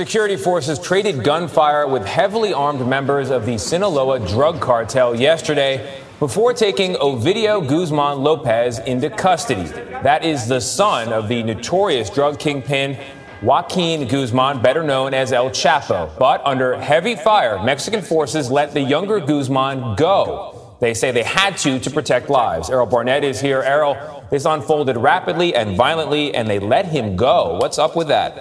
Security forces traded gunfire with heavily armed members of the Sinaloa drug cartel yesterday before taking Ovidio Guzman Lopez into custody. That is the son of the notorious drug kingpin Joaquin Guzman, better known as El Chapo. But under heavy fire, Mexican forces let the younger Guzman go. They say they had to to protect lives. Errol Barnett is here. Errol, this unfolded rapidly and violently, and they let him go. What's up with that?